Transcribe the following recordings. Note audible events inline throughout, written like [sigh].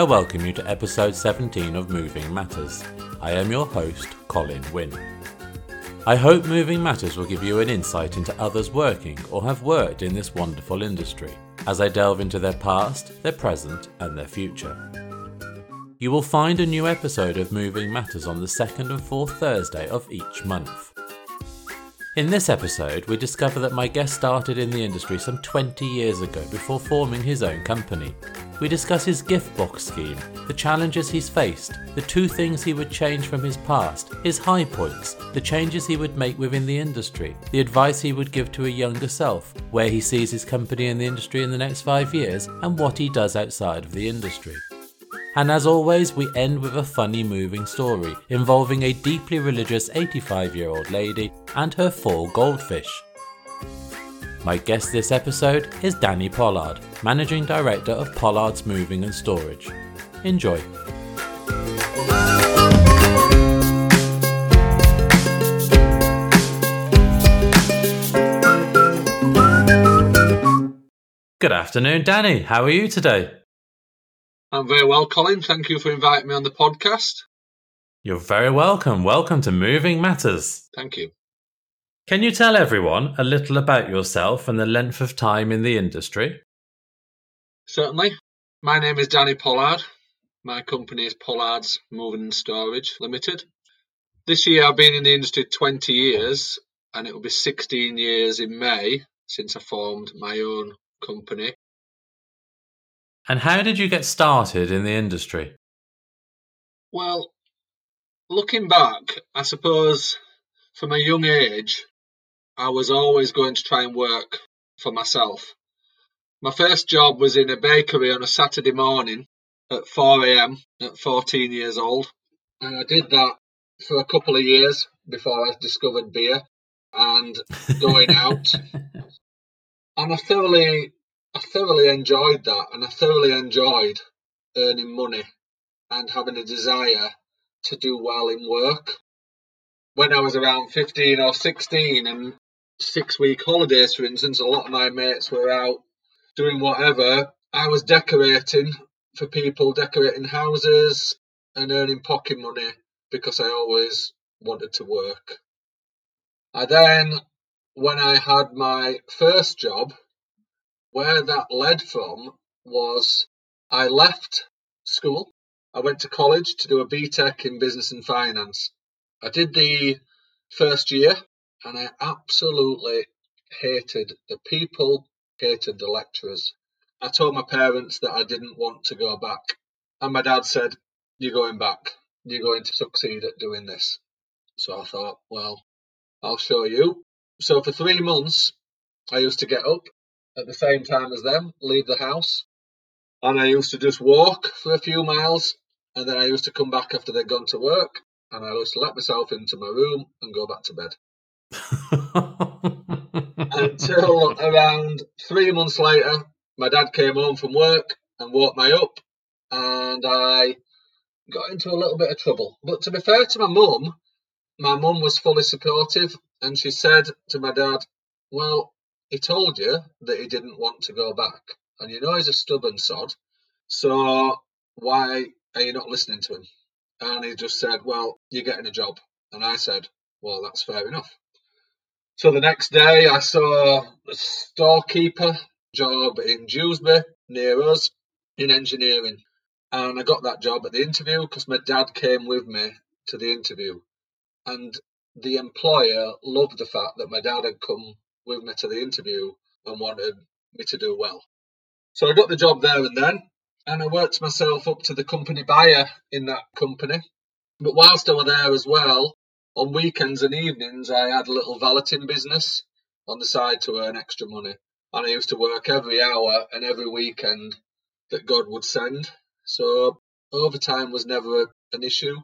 I welcome you to episode 17 of Moving Matters. I am your host, Colin Wynn. I hope Moving Matters will give you an insight into others working or have worked in this wonderful industry as I delve into their past, their present, and their future. You will find a new episode of Moving Matters on the second and fourth Thursday of each month. In this episode, we discover that my guest started in the industry some 20 years ago before forming his own company. We discuss his gift box scheme, the challenges he's faced, the two things he would change from his past, his high points, the changes he would make within the industry, the advice he would give to a younger self, where he sees his company in the industry in the next five years, and what he does outside of the industry. And as always, we end with a funny moving story involving a deeply religious 85 year old lady and her four goldfish. My guest this episode is Danny Pollard, Managing Director of Pollard's Moving and Storage. Enjoy. Good afternoon, Danny. How are you today? I'm very well, Colin. Thank you for inviting me on the podcast. You're very welcome. Welcome to Moving Matters. Thank you. Can you tell everyone a little about yourself and the length of time in the industry? Certainly. My name is Danny Pollard. My company is Pollard's Moving and Storage Limited. This year I've been in the industry 20 years and it will be 16 years in May since I formed my own company and how did you get started in the industry? Well, looking back, I suppose from a young age, I was always going to try and work for myself. My first job was in a bakery on a Saturday morning at 4 a.m. at 14 years old. And I did that for a couple of years before I discovered beer and going out. [laughs] and I thoroughly I thoroughly enjoyed that, and I thoroughly enjoyed earning money and having a desire to do well in work. When I was around 15 or 16 and six week holidays, for instance, a lot of my mates were out doing whatever. I was decorating for people, decorating houses and earning pocket money because I always wanted to work. I then, when I had my first job, where that led from was I left school. I went to college to do a BTEC in business and finance. I did the first year and I absolutely hated the people, hated the lecturers. I told my parents that I didn't want to go back. And my dad said, You're going back. You're going to succeed at doing this. So I thought, Well, I'll show you. So for three months, I used to get up at the same time as them, leave the house. And I used to just walk for a few miles, and then I used to come back after they'd gone to work, and I used to let myself into my room and go back to bed. Until [laughs] around three months later, my dad came home from work and woke me up, and I got into a little bit of trouble. But to be fair to my mum, my mum was fully supportive, and she said to my dad, Well, he told you that he didn't want to go back, and you know he's a stubborn sod. So why are you not listening to him? And he just said, Well, you're getting a job. And I said, Well, that's fair enough. So the next day, I saw a storekeeper job in Dewsbury near us in engineering. And I got that job at the interview because my dad came with me to the interview. And the employer loved the fact that my dad had come with me to the interview and wanted me to do well. So I got the job there and then, and I worked myself up to the company buyer in that company. But whilst I was there as well, on weekends and evenings, I had a little valeting business on the side to earn extra money. And I used to work every hour and every weekend that God would send. So overtime was never an issue.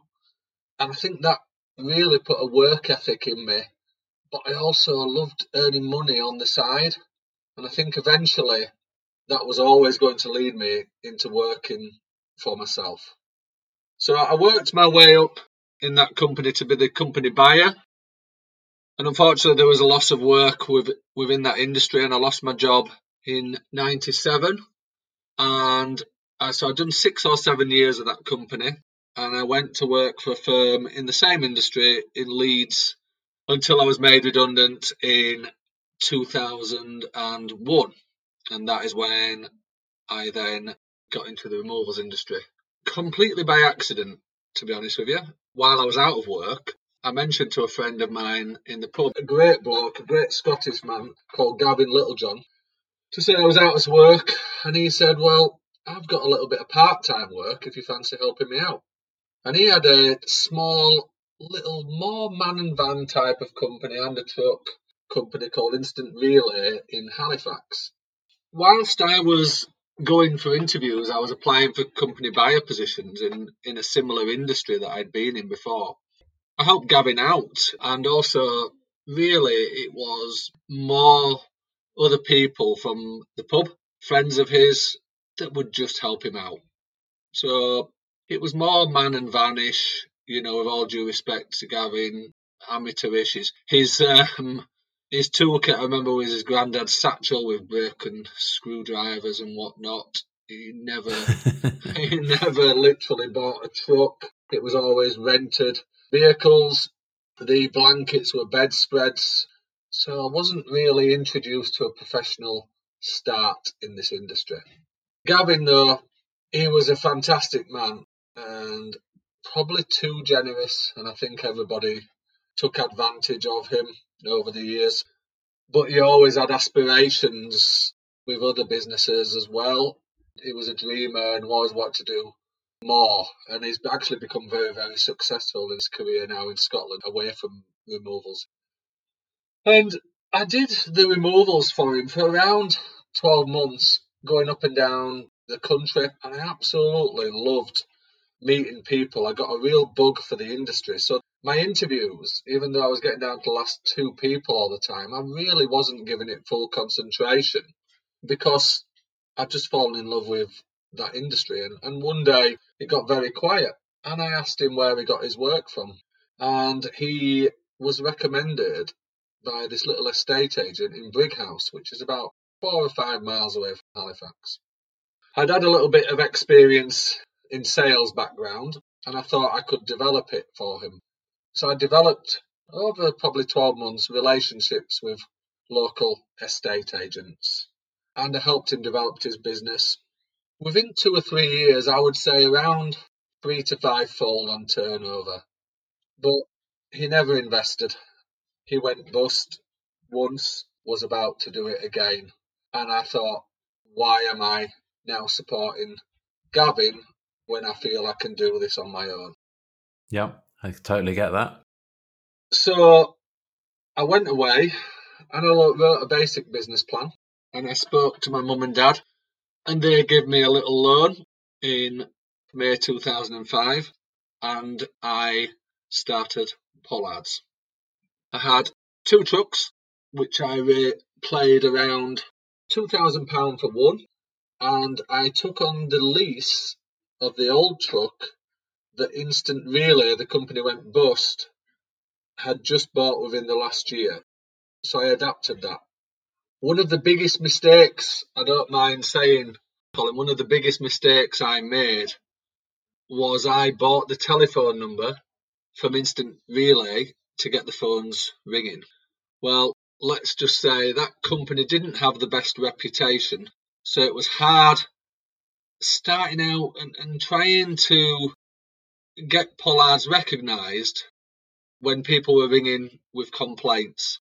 And I think that really put a work ethic in me but I also loved earning money on the side. And I think eventually that was always going to lead me into working for myself. So I worked my way up in that company to be the company buyer. And unfortunately, there was a loss of work with, within that industry, and I lost my job in 97. And Uh, so I'd done six or seven years of that company, and I went to work for a firm in the same industry in Leeds until I was made redundant in 2001. And that is when I then got into the removals industry. Completely by accident, to be honest with you. While I was out of work, I mentioned to a friend of mine in the pub, a great bloke, a great Scottish man called Gavin Littlejohn, to say I was out of work. And he said, Well, I've got a little bit of part time work if you fancy helping me out. And he had a small, little, more man and van type of company and a truck company called Instant Relay in Halifax. Whilst I was going for interviews, I was applying for company buyer positions in, in a similar industry that I'd been in before. I helped Gavin out, and also, really, it was more other people from the pub, friends of his, that would just help him out. So it was more man and vanish, you know, with all due respect to Gavin, amateurish. His, his um, his toolkit, I remember, was his granddad's satchel with broken screwdrivers and whatnot. He never, [laughs] he never literally bought a truck. It was always rented vehicles. The blankets were bedspreads. So I wasn't really introduced to a professional start in this industry. Gavin, though, he was a fantastic man and probably too generous, and I think everybody took advantage of him over the years. But he always had aspirations with other businesses as well. He was a dreamer and always wanted to do more. And he's actually become very, very successful in his career now in Scotland, away from removals. And I did the removals for him for around 12 months, going up and down the country. And I absolutely loved meeting people. I got a real bug for the industry. So my interviews, even though I was getting down to the last two people all the time, I really wasn't giving it full concentration because I'd just fallen in love with that industry. And, and one day it got very quiet. And I asked him where he got his work from. And he was recommended by this little estate agent in Brighouse, which is about four or five miles away from Halifax. I'd had a little bit of experience in sales background and I thought I could develop it for him. So I developed over probably 12 months relationships with local estate agents and I helped him develop his business. Within two or three years, I would say around three to five fold on turnover. But he never invested. He went bust once, was about to do it again. And I thought, why am I now supporting Gavin when I feel I can do this on my own. Yep, I totally get that. So I went away and I wrote a basic business plan and I spoke to my mum and dad and they gave me a little loan in May 2005 and I started Pollards. I had two trucks which I played around £2,000 for one and I took on the lease of the old truck the Instant Relay, the company went bust, had just bought within the last year. So I adapted that. One of the biggest mistakes, I don't mind saying, Colin, one of the biggest mistakes I made was I bought the telephone number from Instant Relay to get the phones ringing. Well, let's just say that company didn't have the best reputation, so it was hard starting out and, and trying to get Pollards recognised when people were ringing with complaints,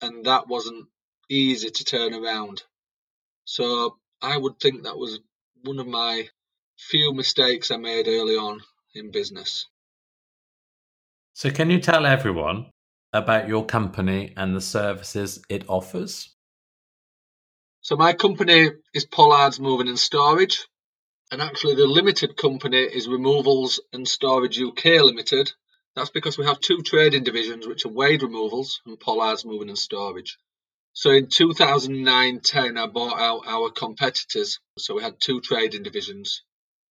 and that wasn't easy to turn around. So I would think that was one of my few mistakes I made early on in business. So, can you tell everyone about your company and the services it offers? So, my company is Pollards Moving and Storage. And actually, the limited company is Removals and Storage UK Limited. That's because we have two trading divisions, which are Wade Removals and Pollards Moving and Storage. So in 2009-10, I bought out our competitors. So we had two trading divisions.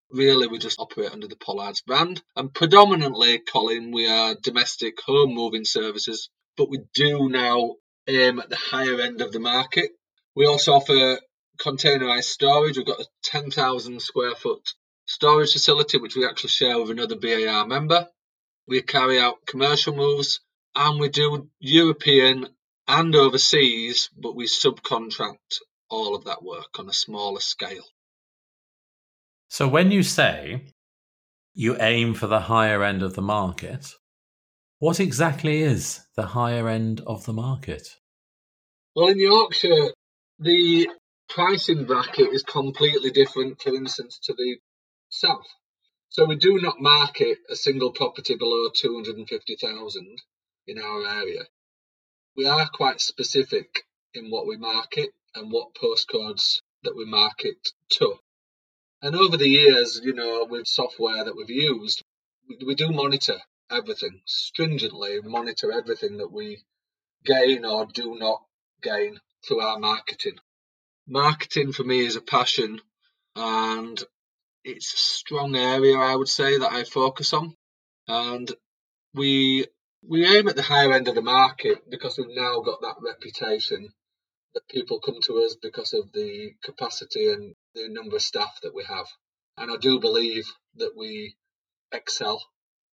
Really, we just operate under the Pollards brand. And predominantly, Colin, we are domestic home moving services, but we do now aim at the higher end of the market. We also offer containerized storage. We've got a 10,000 square foot storage facility, which we actually share with another BAR member. We carry out commercial moves and we do European and overseas, but we subcontract all of that work on a smaller scale. So when you say you aim for the higher end of the market, what exactly is the higher end of the market? Well, in Yorkshire, the pricing bracket is completely different, for instance, to the south. So we do not market a single property below 250,000 in our area. We are quite specific in what we market and what postcodes that we market to. And over the years, you know, with software that we've used, we do monitor everything, stringently monitor everything that we gain or do not gain through our marketing. Marketing for me is a passion and it's a strong area I would say that I focus on. And we we aim at the higher end of the market because we've now got that reputation that people come to us because of the capacity and the number of staff that we have. And I do believe that we excel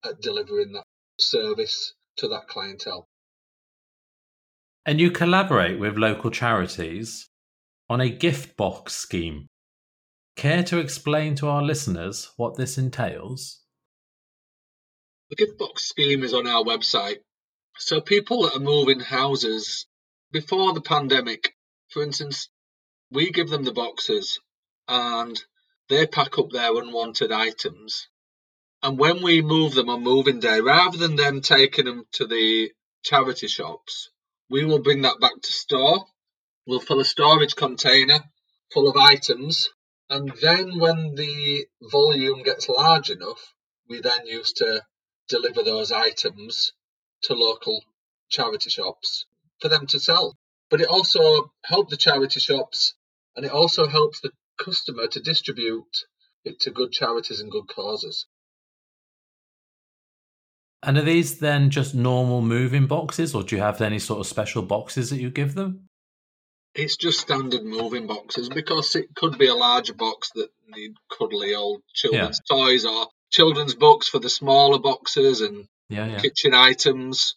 at delivering that service to that clientele. And you collaborate with local charities on a gift box scheme. Care to explain to our listeners what this entails? The gift box scheme is on our website. So people that are moving houses before the pandemic, for instance, we give them the boxes and they pack up their unwanted items and when we move them on moving day, rather than them taking them to the charity shops, we will bring that back to store. We'll fill a storage container full of items. And then when the volume gets large enough, we then used to deliver those items to local charity shops for them to sell. But it also helped the charity shops and it also helps the customer to distribute it to good charities and good causes. And are these then just normal moving boxes, or do you have any sort of special boxes that you give them? It's just standard moving boxes because it could be a larger box that need cuddly old children's yeah. toys or children's books for the smaller boxes and yeah, yeah. kitchen items.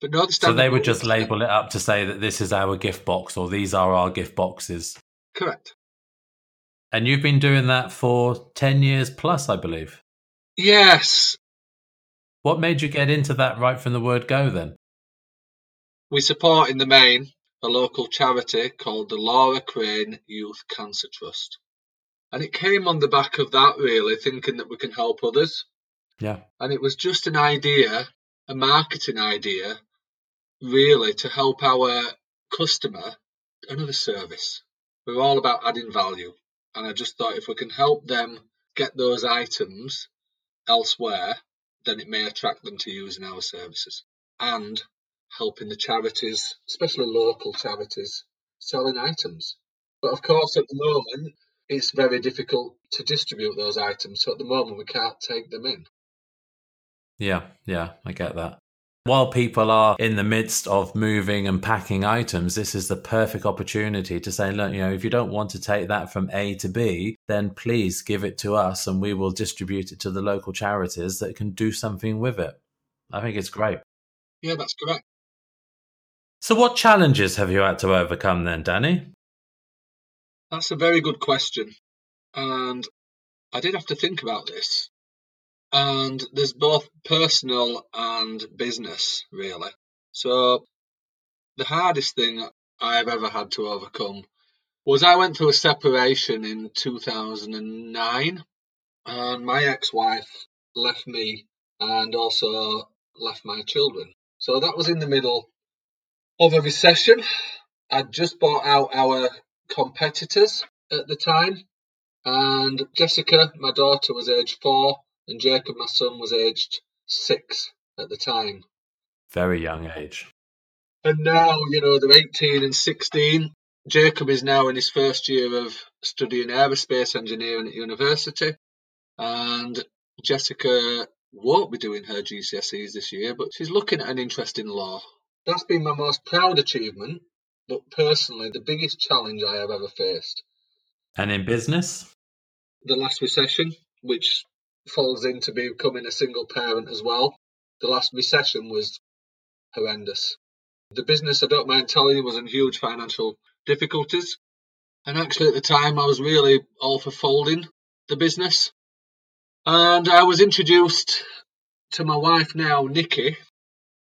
But no, the so they would just label it up to say that this is our gift box or these are our gift boxes. Correct. And you've been doing that for 10 years plus, I believe. Yes. What made you get into that right from the word go then? We support in the main a local charity called the Laura Crane Youth Cancer Trust. And it came on the back of that, really, thinking that we can help others. Yeah. And it was just an idea, a marketing idea, really, to help our customer another service. We're all about adding value. And I just thought if we can help them get those items elsewhere, then it may attract them to using our services and helping the charities, especially local charities, selling items. But of course, at the moment, it's very difficult to distribute those items. So at the moment, we can't take them in. Yeah, yeah, I get that. While people are in the midst of moving and packing items, this is the perfect opportunity to say, look, you know, if you don't want to take that from A to B, then please give it to us and we will distribute it to the local charities that can do something with it. I think it's great. Yeah, that's correct. So, what challenges have you had to overcome then, Danny? That's a very good question. And I did have to think about this and there's both personal and business really. So the hardest thing I've ever had to overcome was I went through a separation in 2009 and my ex-wife left me and also left my children. So that was in the middle of a recession. I'd just bought out our competitors at the time and Jessica, my daughter, was aged four and Jacob, my son, was aged six at the time. Very young age. And now, you know, they're 18 and 16. Jacob is now in his first year of studying aerospace engineering at university. And Jessica won't be doing her GCSEs this year, but she's looking at an interest in law. That's been my most proud achievement, but personally, the biggest challenge I have ever faced And in business? The last recession, which falls into becoming a single parent as well. The last recession was horrendous. The business, I don't mind telling you, was in huge financial difficulties. And actually, at the time, I was really all for folding the business. And I was introduced to my wife now, Nikki,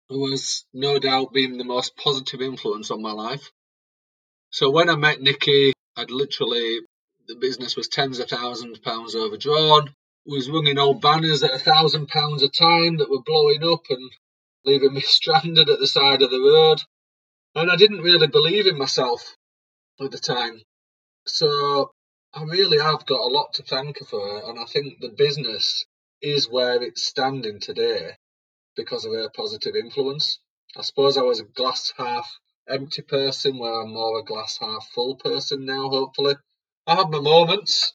who has no doubt been the most positive influence on my life. So when I met Nikki, I'd literally, the business was tens of thousands of pounds overdrawn. Was running old banners at a thousand pounds a time that were blowing up and leaving me [laughs] stranded at the side of the road. And I didn't really believe in myself at the time. So I really have got a lot to thank her for, and I think the business is where it's standing today because of her positive influence. I suppose I was a glass half empty person where I'm more a glass half full person now, hopefully. I have my moments,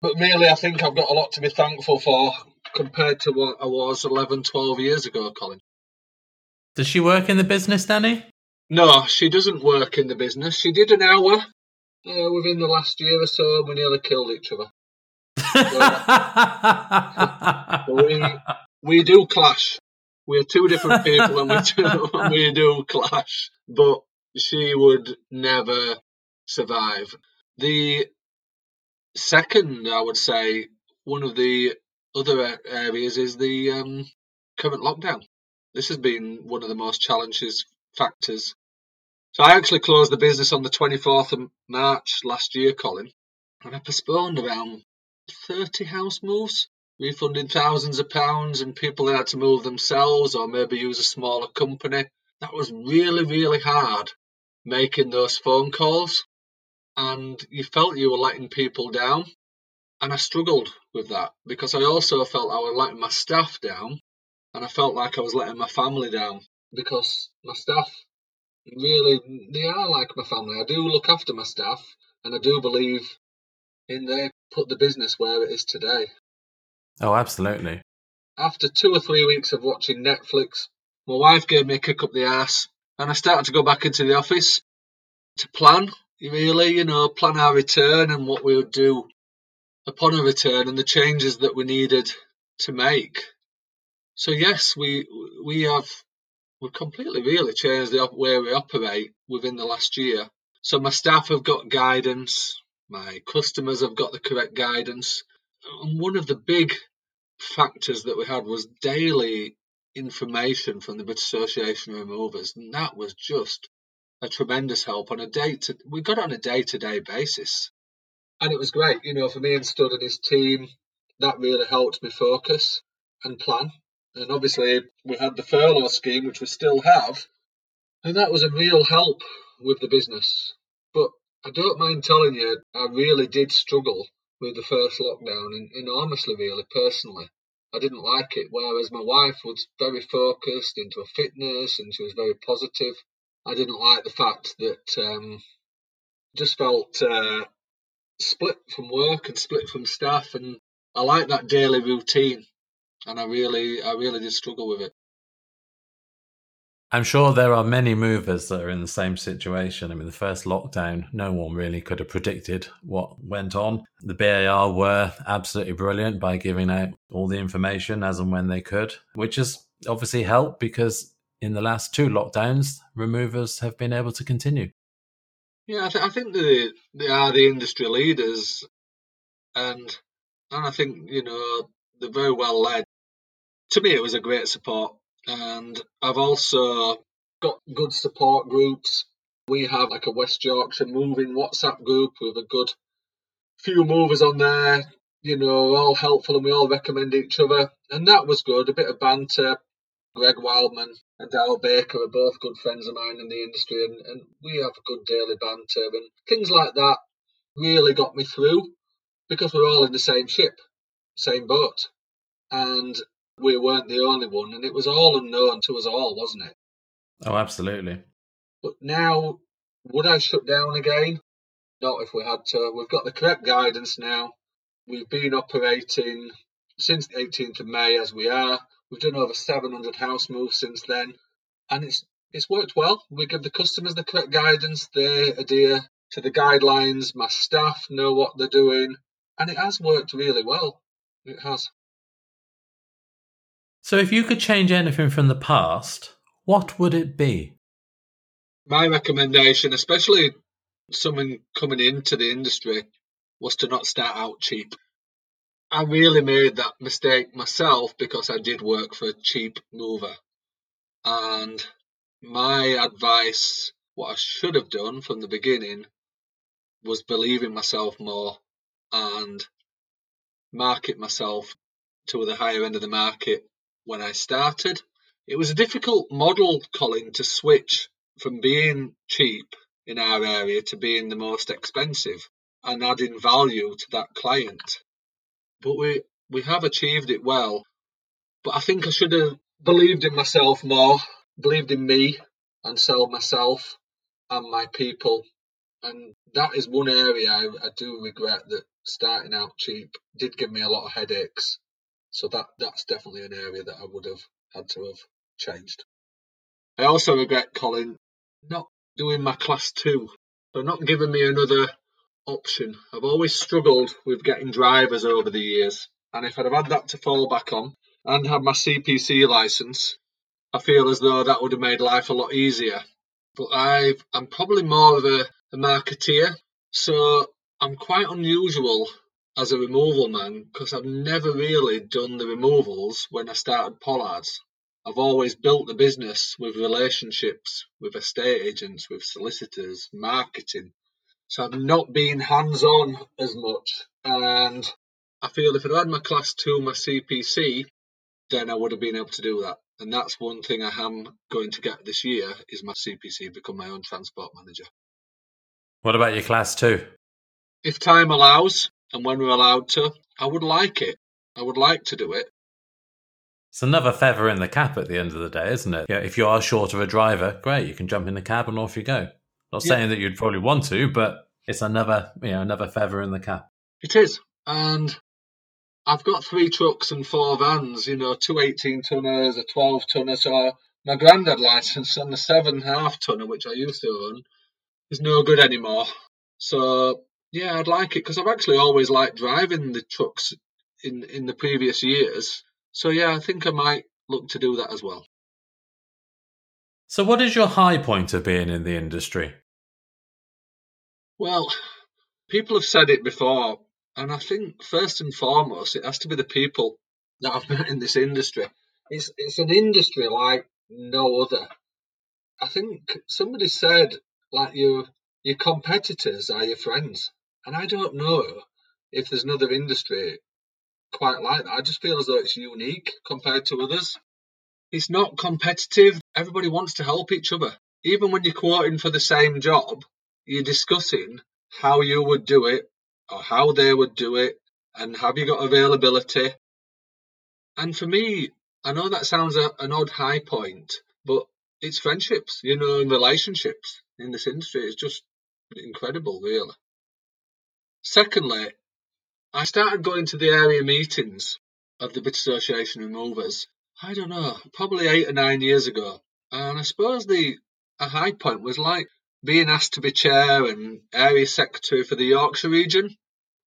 but really I think I've got a lot to be thankful for compared to what I was 11, 12 years ago, Colin. Does she work in the business, Danny? No, she doesn't work in the business. She did an hour uh, within the last year or so, and we nearly killed each other. [laughs] we, we do clash. We're two different people and we do, [laughs] we do clash, but she would never survive. The second, I would say, one of the other areas is the um, current lockdown. This has been one of the most challenges factors. So I actually closed the business on the 24th of March last year, Colin, and I postponed around 30 house moves refunding thousands of pounds and people had to move themselves or maybe use a smaller company. That was really, really hard making those phone calls and you felt you were letting people down. And I struggled with that because I also felt I was letting my staff down and I felt like I was letting my family down because my staff really, they are like my family. I do look after my staff and I do believe in they put the business where it is today. Oh, absolutely. After two or three weeks of watching Netflix, my wife gave me a kick up the ass, and I started to go back into the office to plan, really, you know, plan our return and what we would do upon a return and the changes that we needed to make. So yes, we we have we've completely really changed the way we operate within the last year. So my staff have got guidance, my customers have got the correct guidance, one of the big factors that we had was daily information from the British Association of Removers, and that was just a tremendous help on a day to we got it on a day to day basis. And it was great, you know, for me and Stud and his team, that really helped me focus and plan. And obviously we had the furlough scheme, which we still have, and that was a real help with the business. But I don't mind telling you, I really did struggle with the first lockdown enormously, really, personally. I didn't like it. Whereas my wife was very focused into her fitness and she was very positive. I didn't like the fact that um, just felt uh, split from work and split from staff, and I like that daily routine, and I really, I really did struggle with it. I'm sure there are many movers that are in the same situation. I mean, the first lockdown, no one really could have predicted what went on. The BAR were absolutely brilliant by giving out all the information as and when they could, which has obviously helped because in the last two lockdowns, removers have been able to continue. Yeah, I, th- I think they, they are the industry leaders, and and I think you know they're very well led. To me, it was a great support and I've also got good support groups. We have like a West Yorkshire moving WhatsApp group with a good few movers on there. You know, all helpful and we all recommend each other, and that was good. A bit of banter. Greg Wildman and Darryl Baker are both good friends of mine in the industry, and, and we have a good daily banter and things like that. Really got me through because we're all in the same ship, same boat, and we weren't the only one, and it was all unknown to us all, wasn't it? Oh, absolutely. But now, would I shut down again? Not if we had to. We've got the correct guidance now. We've been operating since the 18th of May as we are. We've done over 700 house moves since then, and it's it's worked well. We give the customers the correct guidance. They adhere to the guidelines. My staff know what they're doing, and it has worked really well. It has. So, if you could change anything from the past, what would it be? My recommendation, especially someone coming into the industry, was to not start out cheap. I really made that mistake myself because I did work for a cheap mover. And my advice, what I should have done from the beginning, was believe in myself more and market myself to the higher end of the market when I started. It was a difficult model, Colin, to switch from being cheap in our area to being the most expensive and adding value to that client. But we, we have achieved it well. But I think I should have believed in myself more, believed in me and sell myself and my people. And that is one area I, I do regret that starting out cheap did give me a lot of headaches. So that that's definitely an area that I would have had to have changed. I also regret, Colin, not doing my class two. So not giving me another option. I've always struggled with getting drivers over the years. And if I'd have had that to fall back on and had my CPC license, I feel as though that would have made life a lot easier. But I've, I'm probably more of a, a marketeer. So I'm quite unusual as a removal man because I've never really done the removals when I started Pollards. I've always built the business with relationships with estate agents, with solicitors, marketing. So I've not been hands on as much. And I feel if I'd had my class two, my CPC, then I would have been able to do that. And that's one thing I am going to get this year is my CPC, become my own transport manager. What about your class two? If time allows and when we're allowed to, I would like it. I would like to do it. It's another feather in the cap at the end of the day, isn't it? Yeah, if you are short of a driver, great, you can jump in the cab and off you go. Not yeah. saying that you'd probably want to, but it's another, you know, another feather in the cap. It is, and I've got three trucks and four vans. You know, two 18 tonners, a 12 tonner. So my granddad license on the seven half tonner, which I used to own, is no good anymore. So yeah, I'd like it because I've actually always liked driving the trucks in in the previous years. So yeah, I think I might look to do that as well. So, what is your high point of being in the industry? Well, people have said it before, and I think first and foremost, it has to be the people that I've met in this industry. It's it's an industry like no other. I think somebody said like your your competitors are your friends, and I don't know if there's another industry quite like that. I just feel as though it's unique compared to others. It's not competitive. Everybody wants to help each other. Even when you're quoting for the same job, you're discussing how you would do it or how they would do it and have you got availability. And for me, I know that sounds a, an odd high point, but it's friendships, you know, and relationships in this industry. It's just incredible, really. Secondly, I started going to the area meetings of the British Association of Movers. I don't know, probably eight or nine years ago. And I suppose the a high point was like being asked to be chair and area secretary for the Yorkshire region.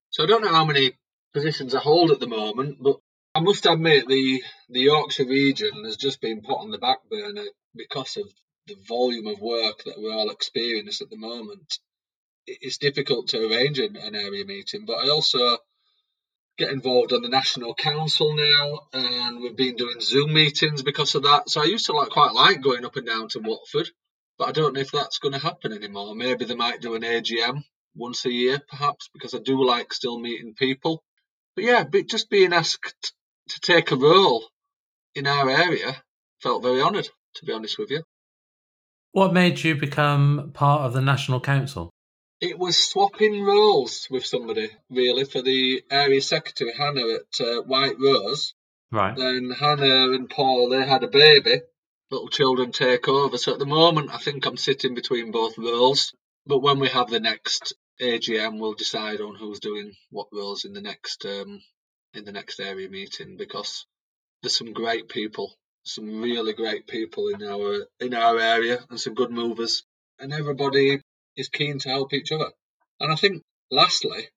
So I don't know how many positions I hold at the moment, but I must admit the the Yorkshire region has just been put on the back burner because of the volume of work that we're all experiencing at the moment. It's difficult to arrange an, an area meeting, but I also get involved on the national council now, and we've been doing Zoom meetings because of that. So I used to like quite like going up and down to Watford, but I don't know if that's going to happen anymore. Maybe they might do an AGM once a year, perhaps, because I do like still meeting people. But yeah, just being asked to take a role in our area felt very honoured, to be honest with you. What made you become part of the National Council? It was swapping roles with somebody, really, for the area secretary, Hannah, at uh, White Rose. Right. Then Hannah and Paul, they had a baby. Little children take over. So at the moment, I think I'm sitting between both roles. But when we have the next AGM, we'll decide on who's doing what roles in the next um, in the next area meeting because there's some great people, some really great people in our in our area, and some good movers. And everybody is keen to help each other. And I think, lastly,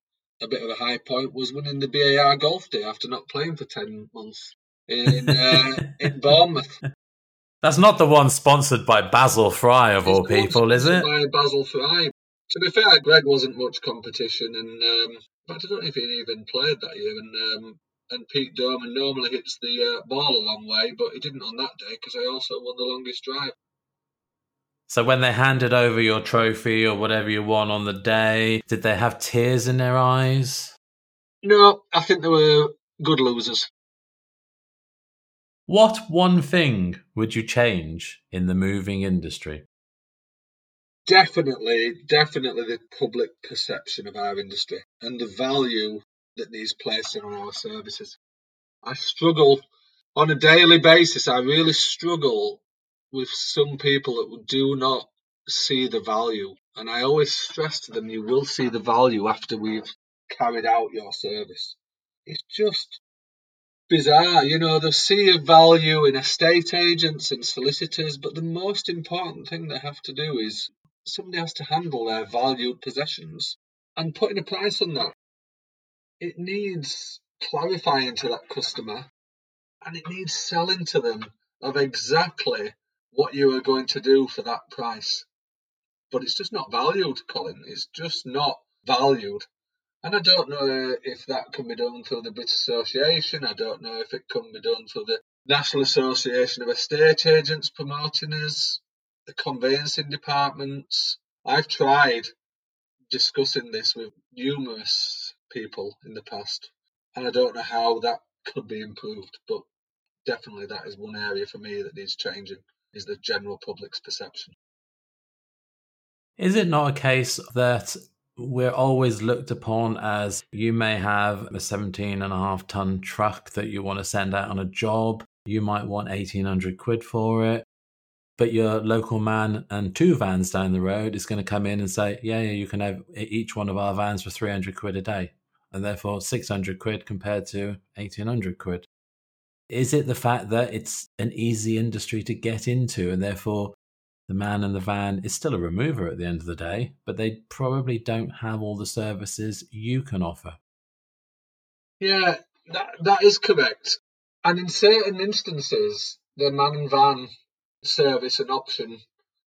a bit of a high point was winning the BAR Golf Day after not playing for 10 months in, uh, [laughs] in Bournemouth. That's not the one sponsored by Basil Fry, of It's all people, is it? By Basil Fry. To be fair, Greg wasn't much competition, and um, but I don't know if he even played that year. And um, and Pete Dorman normally hits the uh, ball a long way, but he didn't on that day because I also won the longest drive. So when they handed over your trophy or whatever you won on the day, did they have tears in their eyes? No, I think they were good losers. What one thing would you change in the moving industry? Definitely, definitely the public perception of our industry and the value that these placing on our services. I struggle on a daily basis. I really struggle with some people that do not see the value. And I always stress to them, you will see the value after we've carried out your service. It's just bizarre. You know, they see a value in estate agents and solicitors, but the most important thing they have to do is somebody has to handle their valued possessions and putting a price on that. It needs clarifying to that customer and it needs selling to them of exactly what you are going to do for that price. But it's just not valued, Colin. It's just not valued. And I don't know uh, if that can be done through the British Association. I don't know if it can be done through the National Association of Estate Agents promoting us, the conveyancing departments. I've tried discussing this with numerous people in the past, and I don't know how that could be improved, but definitely that is one area for me that needs changing is the general public's perception. Is it not a case that we're always looked upon as you may have a 17 and a half ton truck that you want to send out on a job. You might want 1800 quid for it. But your local man and two vans down the road is going to come in and say, yeah, yeah, you can have each one of our vans for 300 quid a day. And therefore 600 quid compared to 1800 quid. Is it the fact that it's an easy industry to get into and therefore the man and the van is still a remover at the end of the day, but they probably don't have all the services you can offer. Yeah, that, that is correct. And in certain instances, the man and van service and option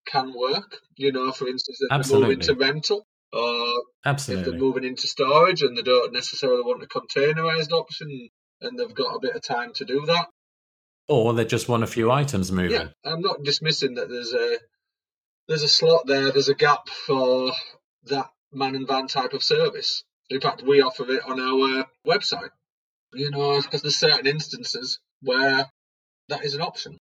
can work. You know, for instance, if Absolutely. they're moving to rental or Absolutely. if they're moving into storage and they don't necessarily want a containerized option and they've got a bit of time to do that. Oh, or they just want a few items moving. Yeah, I'm not dismissing that there's a there's a slot there, there's a gap for that man and van type of service. In fact, we offer it on our website. You know, because there's certain instances where that is an option,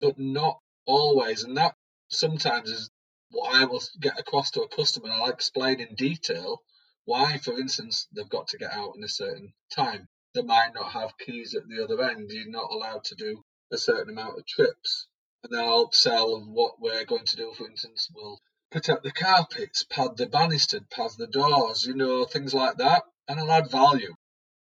but not always. And that sometimes is what I will get across to a customer. I'll explain in detail why, for instance, they've got to get out in a certain time. They might not have keys at the other end. You're not allowed to do a certain amount of trips and then I'll sell what we're going to do. For instance, we'll protect the carpets, pad the banister, pad the doors, you know, things like that, and I'll add value.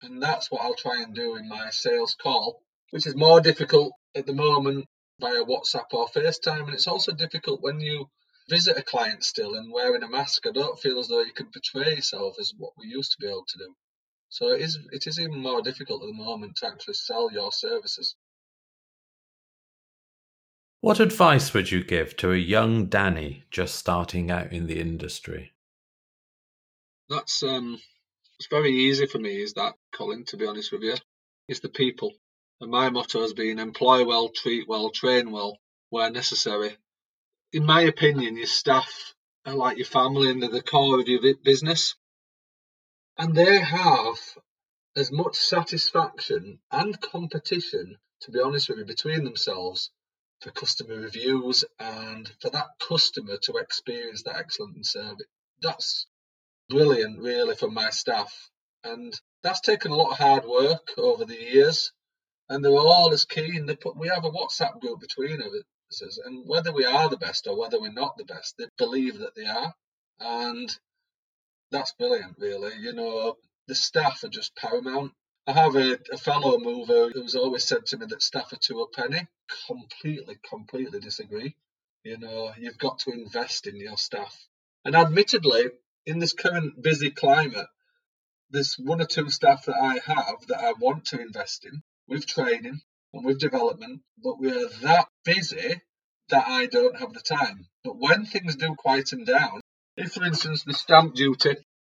And that's what I'll try and do in my sales call, which is more difficult at the moment via WhatsApp or FaceTime, and it's also difficult when you visit a client still and wearing a mask. I don't feel as though you can portray yourself as what we used to be able to do. So it is it is even more difficult at the moment to actually sell your services. What advice would you give to a young Danny just starting out in the industry? That's um, it's very easy for me. Is that Colin? To be honest with you, it's the people. And my motto has been employ well, treat well, train well where necessary. In my opinion, your staff are like your family and they're the core of your business. And they have as much satisfaction and competition, to be honest with you, between themselves for customer reviews and for that customer to experience that excellent service. That's brilliant, really, for my staff. And that's taken a lot of hard work over the years. And they're all as keen. They put, we have a WhatsApp group between us, and whether we are the best or whether we're not the best, they believe that they are. And that's brilliant, really. You know, the staff are just paramount. I have a, a fellow mover who's always said to me that staff are to a penny. Completely, completely disagree. You know, you've got to invest in your staff. And admittedly, in this current busy climate, there's one or two staff that I have that I want to invest in with training and with development, but we're that busy that I don't have the time. But when things do quieten down, if for instance the stamp duty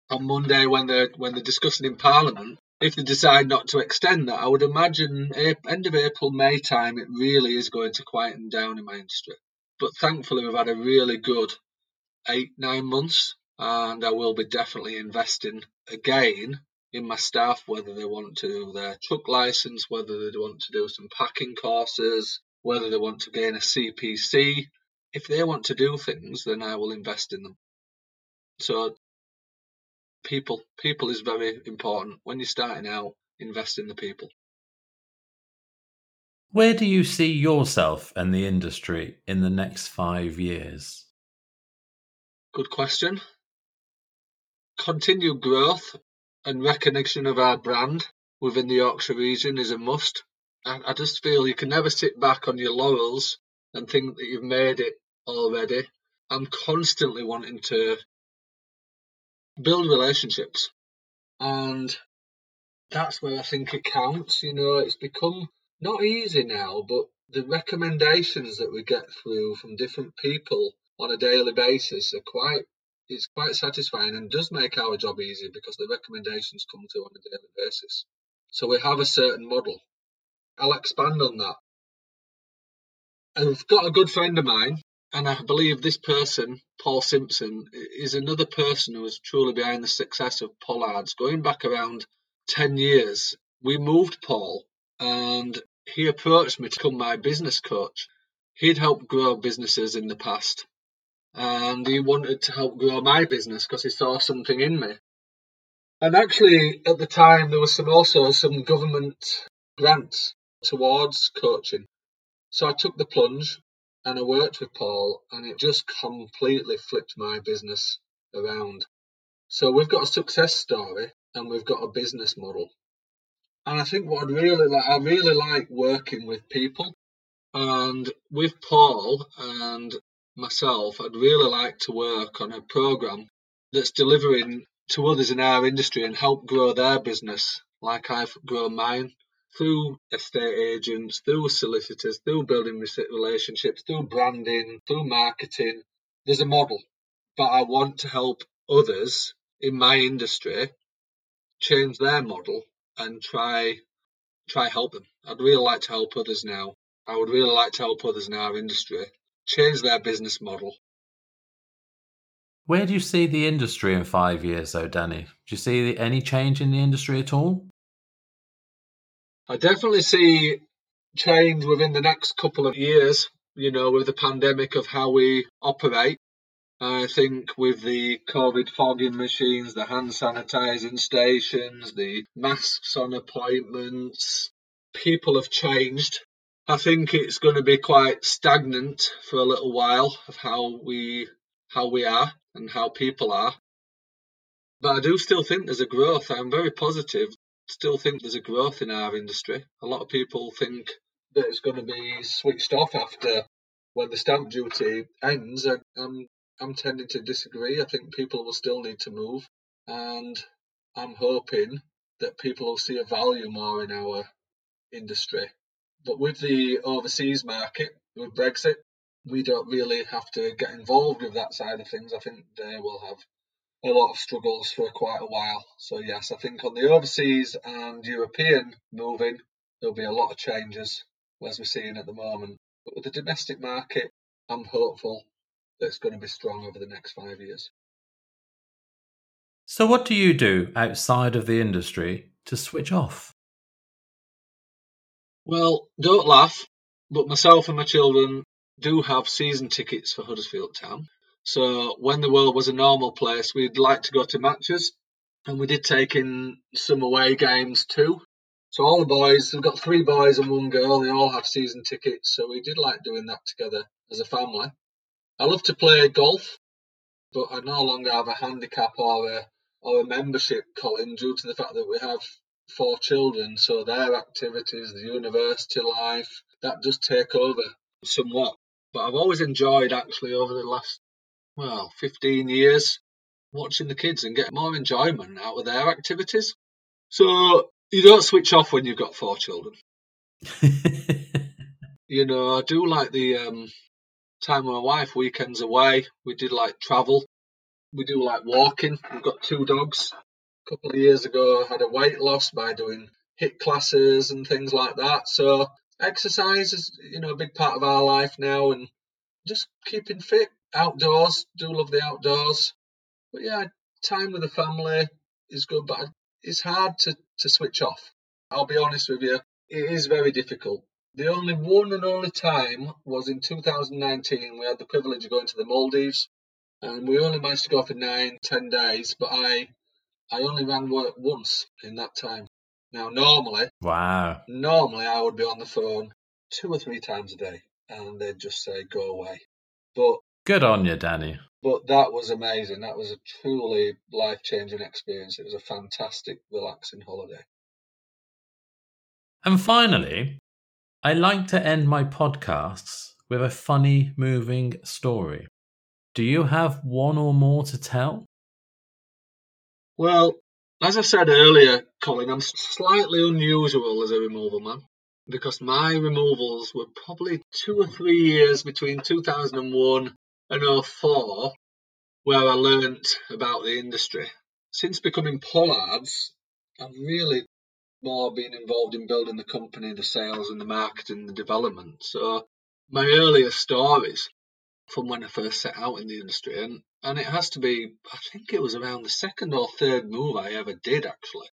on Monday when they're when they're discussing in Parliament, if they decide not to extend that, I would imagine end of April, May time, it really is going to quieten down in my industry. But thankfully, we've had a really good eight, nine months, and I will be definitely investing again in my staff, whether they want to do their truck license, whether they want to do some packing courses, whether they want to gain a CPC. If they want to do things, then I will invest in them. So people people is very important. When you're starting out invest in the people. Where do you see yourself and the industry in the next five years? Good question. Continued growth and recognition of our brand within the yorkshire region is a must. I, I just feel you can never sit back on your laurels and think that you've made it already. I'm constantly wanting to build relationships. And that's where I think it counts. You know, it's become not easy now, but the recommendations that we get through from different people on a daily basis are quite it's quite satisfying and does make our job easier because the recommendations come through on a daily basis. So we have a certain model. I'll expand on that. I've got a good friend of mine and I believe this person, Paul Simpson, is another person who was truly behind the success of Pollard's. Going back around 10 years, we moved Paul and he approached me to become my business coach. He'd helped grow businesses in the past and he wanted to help grow my business because he saw something in me. And actually, at the time, there was some also some government grants towards coaching. So I took the plunge and I worked with Paul, and it just completely flipped my business around. So we've got a success story and we've got a business model. And I think what I'd really like, I really like working with people. And with Paul and myself, I'd really like to work on a program that's delivering to others in our industry and help grow their business like I've grown mine through estate agents, through solicitors, through building relationships, through branding, through marketing. There's a model, but I want to help others in my industry change their model and try try help them. I'd really like to help others now. I would really like to help others in our industry change their business model. Where do you see the industry in five years, though, Danny? Do you see any change in the industry at all? I definitely see change within the next couple of years, you know, with the pandemic of how we operate. I think with the COVID fogging machines, the hand sanitizing stations, the masks on appointments, people have changed. I think it's going to be quite stagnant for a little while of how we how we are and how people are. But I do still think there's a growth. I'm very positive still think there's a growth in our industry. A lot of people think that it's going to be switched off after when the stamp duty ends. And I'm, I'm tending to disagree. I think people will still need to move. And I'm hoping that people will see a value more in our industry. But with the overseas market, with Brexit, we don't really have to get involved with that side of things. I think they will have a lot of struggles for quite a while. So yes, I think on the overseas and European moving, there'll be a lot of changes as we're seeing at the moment. But with the domestic market, I'm hopeful that it's going to be strong over the next five years. So, what do you do outside of the industry to switch off? Well, don't laugh, but myself and my children do have season tickets for Huddersfield Town. So when the world was a normal place, we'd like to go to matches, and we did take in some away games too. So all the boys, we've got three boys and one girl. They all have season tickets, so we did like doing that together as a family. I love to play golf, but I no longer have a handicap or a or a membership, Colin, due to the fact that we have four children. So their activities, the university life, that does take over somewhat. But I've always enjoyed actually over the last well, 15 years watching the kids and get more enjoyment out of their activities. So you don't switch off when you've got four children. [laughs] you know, I do like the um, time with my wife, weekends away. We did like travel. We do like walking. We've got two dogs. A couple of years ago, I had a weight loss by doing HIIT classes and things like that. So exercise is, you know, a big part of our life now and just keeping fit outdoors. Do love the outdoors. But yeah, time with the family is good, but it's hard to, to switch off. I'll be honest with you, it is very difficult. The only one and only time was in 2019. We had the privilege of going to the Maldives, and we only managed to go for nine, ten days. But I, I only ran work once in that time. Now, normally, wow, normally I would be on the phone two or three times a day, and they'd just say, "Go away." But good on you, Danny. But that was amazing. That was a truly life changing experience. It was a fantastic, relaxing holiday. And finally, I like to end my podcasts with a funny, moving story. Do you have one or more to tell? Well, as I said earlier, Colin, I'm slightly unusual as a removal man because my removals were probably two or three years between 2001 and 04 where I learnt about the industry. Since becoming Pollards, I've really more been involved in building the company, the sales and the marketing, the development. So my earlier stories from when I first set out in the industry, and, and it has to be, I think it was around the second or third move I ever did actually.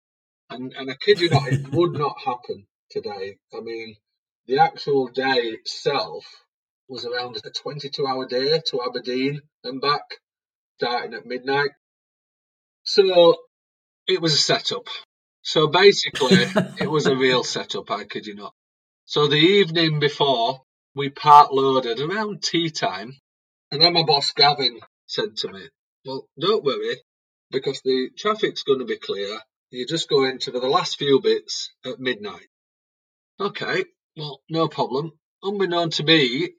And, and I kid you not, it would not happen today. I mean, the actual day itself was around a 22 hour day to Aberdeen and back, starting at midnight. So it was a setup. So basically, it was a real setup, I kid you not. So the evening before, we part loaded around tea time, and then my boss Gavin said to me, Well, don't worry, because the traffic's going to be clear. You just go into the last few bits at midnight. Okay, well, no problem. Unbeknown to me,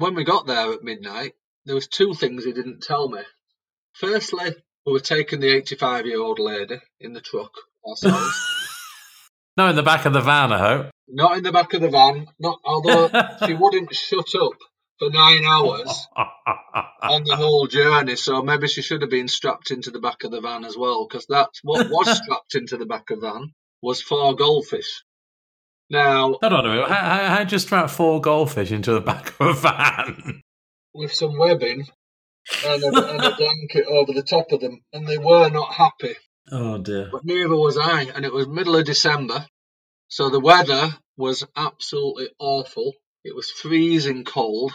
when we got there at midnight, there was two things he didn't tell me. Firstly, we were taking the 85 year old lady in the truck ourselves. [laughs] no, in the back of the van, I hope. Not in the back of the van. Not although [laughs] she wouldn't shut up for nine hours [laughs] on the whole journey. So maybe she should have been strapped into the back of the van as well, because that's what was strapped into the back of the van was four goldfish. Now, hold on a minute. How, how, you strap four goldfish into the back of a van? With some webbing and a, and a blanket over the top of them, and they were not happy. Oh dear. But neither was I, and it was middle of December, so the weather was absolutely awful. It was freezing cold,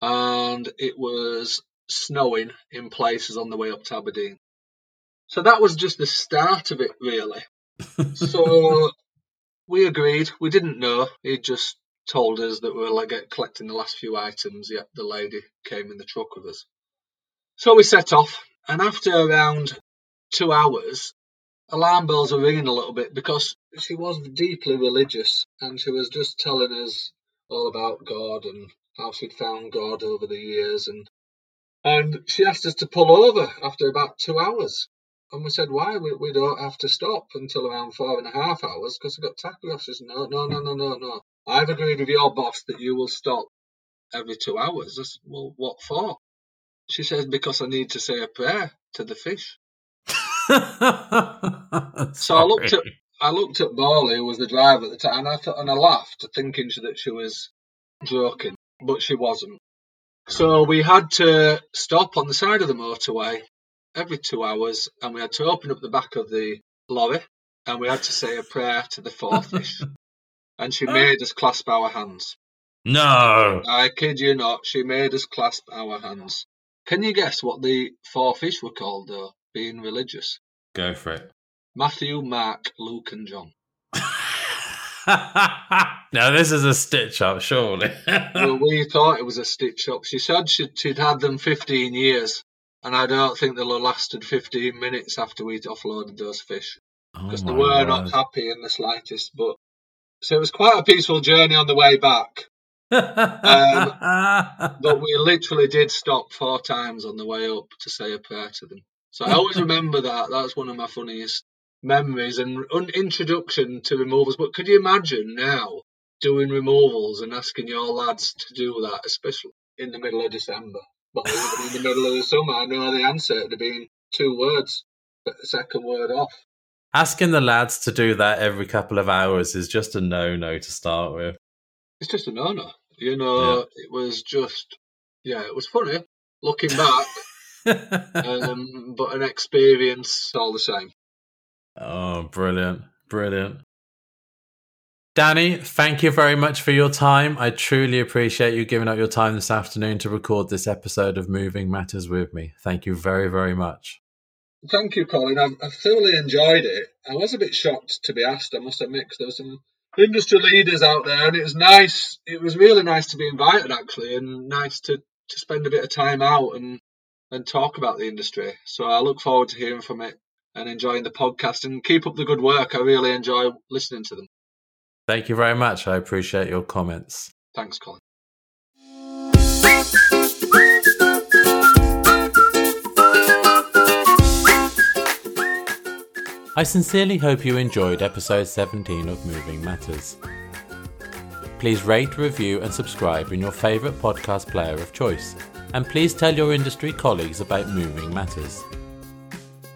and it was snowing in places on the way up to Aberdeen. So that was just the start of it, really. [laughs] so we agreed. We didn't know. He just told us that we were like collecting the last few items. Yet the lady came in the truck with us. So we set off, and after around two hours, alarm bells were ringing a little bit because she was deeply religious and she was just telling us all about God and how she'd found God over the years and and she asked us to pull over after about two hours. And we said, why? We, we don't have to stop until around four and a half hours because we've got tachographs. She said, no, no, no, no, no, no. I've agreed with your boss that you will stop every two hours. I said, well, what for? She says, because I need to say a prayer to the fish. [laughs] so I looked at I looked at Morley, who was the driver at the time, and I thought, and I laughed, thinking that she was joking, but she wasn't. So we had to stop on the side of the motorway every two hours, and we had to open up the back of the lorry, and we had to say a prayer to the four fish. [laughs] and she made us clasp our hands. No, I kid you not. She made us clasp our hands. Can you guess what the four fish were called, though, being religious? Go for it. Matthew, Mark, Luke, and John. [laughs] now, this is a stitch up, surely. [laughs] well, we thought it was a stitch up. She said she'd, she'd had them 15 years, and I don't think they'll have lasted 15 minutes after we'd offloaded those fish. Because oh they were not happy in the slightest. But So it was quite a peaceful journey on the way back. Um, [laughs] but we literally did stop four times on the way up to say a prayer to them. So I always [laughs] remember that. That's one of my funniest memories and un- introduction to removals. But could you imagine now doing removals and asking your lads to do that, especially in the middle of December? Even in the middle of the summer, I know the answer. Have been two words, but the second word off. Asking the lads to do that every couple of hours is just a no no to start with. It's just a no no. You know, Yeah. it was just, yeah, it was funny looking back, [laughs] um, but an experience all the same. oh, brilliant. Brilliant. Danny, thank you very much for your time. I truly appreciate you giving up your time this afternoon to record this episode of Moving Matters with me. Thank you very, very much. Thank you, Colin. I've, I've thoroughly enjoyed it. I was a bit shocked to be asked, I must admit, 'cause there were some industry leaders out there, and it was nice. It was really nice to be invited, actually, and nice to, to spend a bit of time out and, and talk about the industry. So I look forward to hearing from it and enjoying the podcast and keep up the good work. I really enjoy listening to them. Thank you very much. I appreciate your comments. Thanks, Colin. I sincerely hope you enjoyed episode 17 of Moving Matters. Please rate, review, and subscribe in your favourite podcast player of choice, and please tell your industry colleagues about Moving Matters.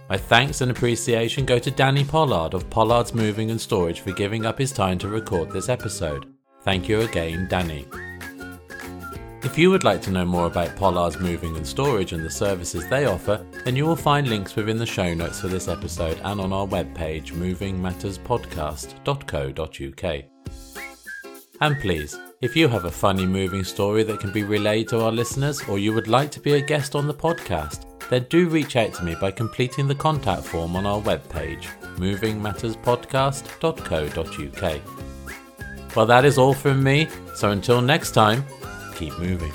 My thanks and appreciation go to Danny Pollard of Pollard's Moving and Storage for giving up his time to record this episode. Thank you again, Danny. If you would like to know more about Pollard's Moving and Storage and the services they offer, then you will find links within the show notes for this episode and on our webpage movingmatterspodcast.co.uk. And please, if you have a funny moving story that can be relayed to our listeners or you would like to be a guest on the podcast, then do reach out to me by completing the contact form on our webpage movingmatterspodcast.co.uk. Well, that is all from me, so until next time, keep moving.